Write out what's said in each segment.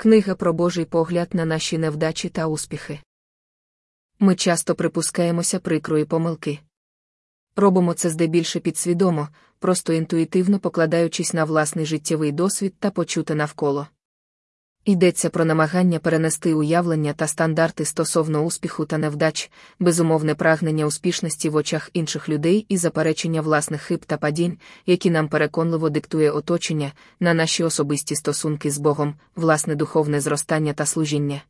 Книга про Божий погляд на наші невдачі та успіхи. Ми часто припускаємося прикрої помилки. Робимо це здебільше підсвідомо, просто інтуїтивно покладаючись на власний життєвий досвід та почуте навколо. Йдеться про намагання перенести уявлення та стандарти стосовно успіху та невдач, безумовне прагнення успішності в очах інших людей і заперечення власних хиб та падінь, які нам переконливо диктує оточення, на наші особисті стосунки з Богом, власне духовне зростання та служіння.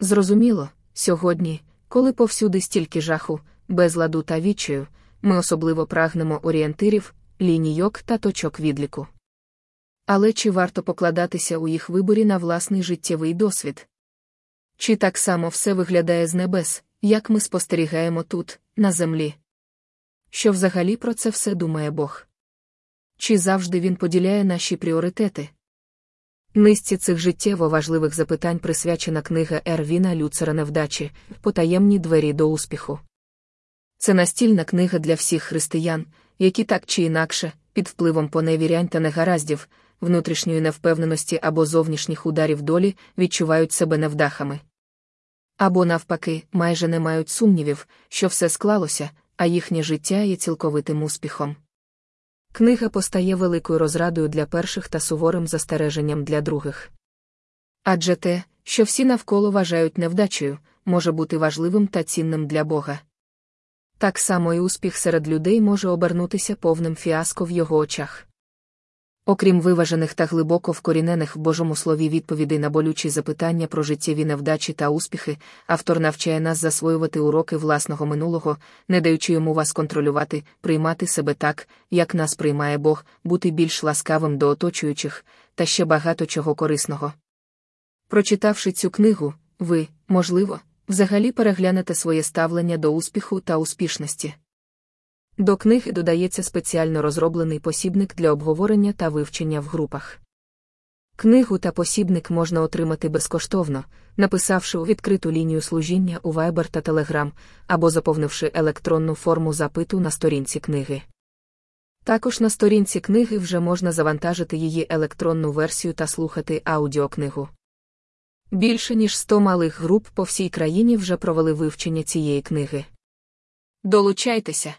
Зрозуміло, сьогодні, коли повсюди стільки жаху, безладу та відчаю, ми особливо прагнемо орієнтирів, лінійок та точок відліку. Але чи варто покладатися у їх виборі на власний життєвий досвід? Чи так само все виглядає з небес, як ми спостерігаємо тут, на землі? Що взагалі про це все думає Бог? Чи завжди він поділяє наші пріоритети? Низці цих життєво важливих запитань присвячена книга Ервіна Люцера Невдачі, потаємні двері до успіху. Це настільна книга для всіх християн, які так чи інакше, під впливом поневірянь та негараздів, внутрішньої невпевненості або зовнішніх ударів долі відчувають себе невдахами. Або, навпаки, майже не мають сумнівів, що все склалося, а їхнє життя є цілковитим успіхом. Книга постає великою розрадою для перших та суворим застереженням для других. Адже те, що всі навколо вважають невдачею, може бути важливим та цінним для Бога. Так само і успіх серед людей може обернутися повним фіаско в його очах. Окрім виважених та глибоко вкорінених в Божому слові відповідей на болючі запитання про життєві невдачі та успіхи, автор навчає нас засвоювати уроки власного минулого, не даючи йому вас контролювати, приймати себе так, як нас приймає Бог, бути більш ласкавим до оточуючих, та ще багато чого корисного. Прочитавши цю книгу, ви, можливо, взагалі переглянете своє ставлення до успіху та успішності. До книги додається спеціально розроблений посібник для обговорення та вивчення в групах. Книгу та посібник можна отримати безкоштовно, написавши у відкриту лінію служіння у Viber та Telegram або заповнивши електронну форму запиту на сторінці книги. Також на сторінці книги вже можна завантажити її електронну версію та слухати аудіокнигу. Більше ніж 100 малих груп по всій країні вже провели вивчення цієї книги. Долучайтеся!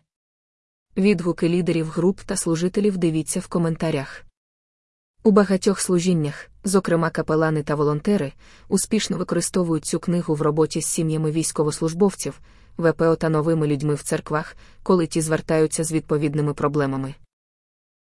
Відгуки лідерів груп та служителів дивіться в коментарях. У багатьох служіннях, зокрема капелани та волонтери, успішно використовують цю книгу в роботі з сім'ями військовослужбовців, ВПО та новими людьми в церквах, коли ті звертаються з відповідними проблемами.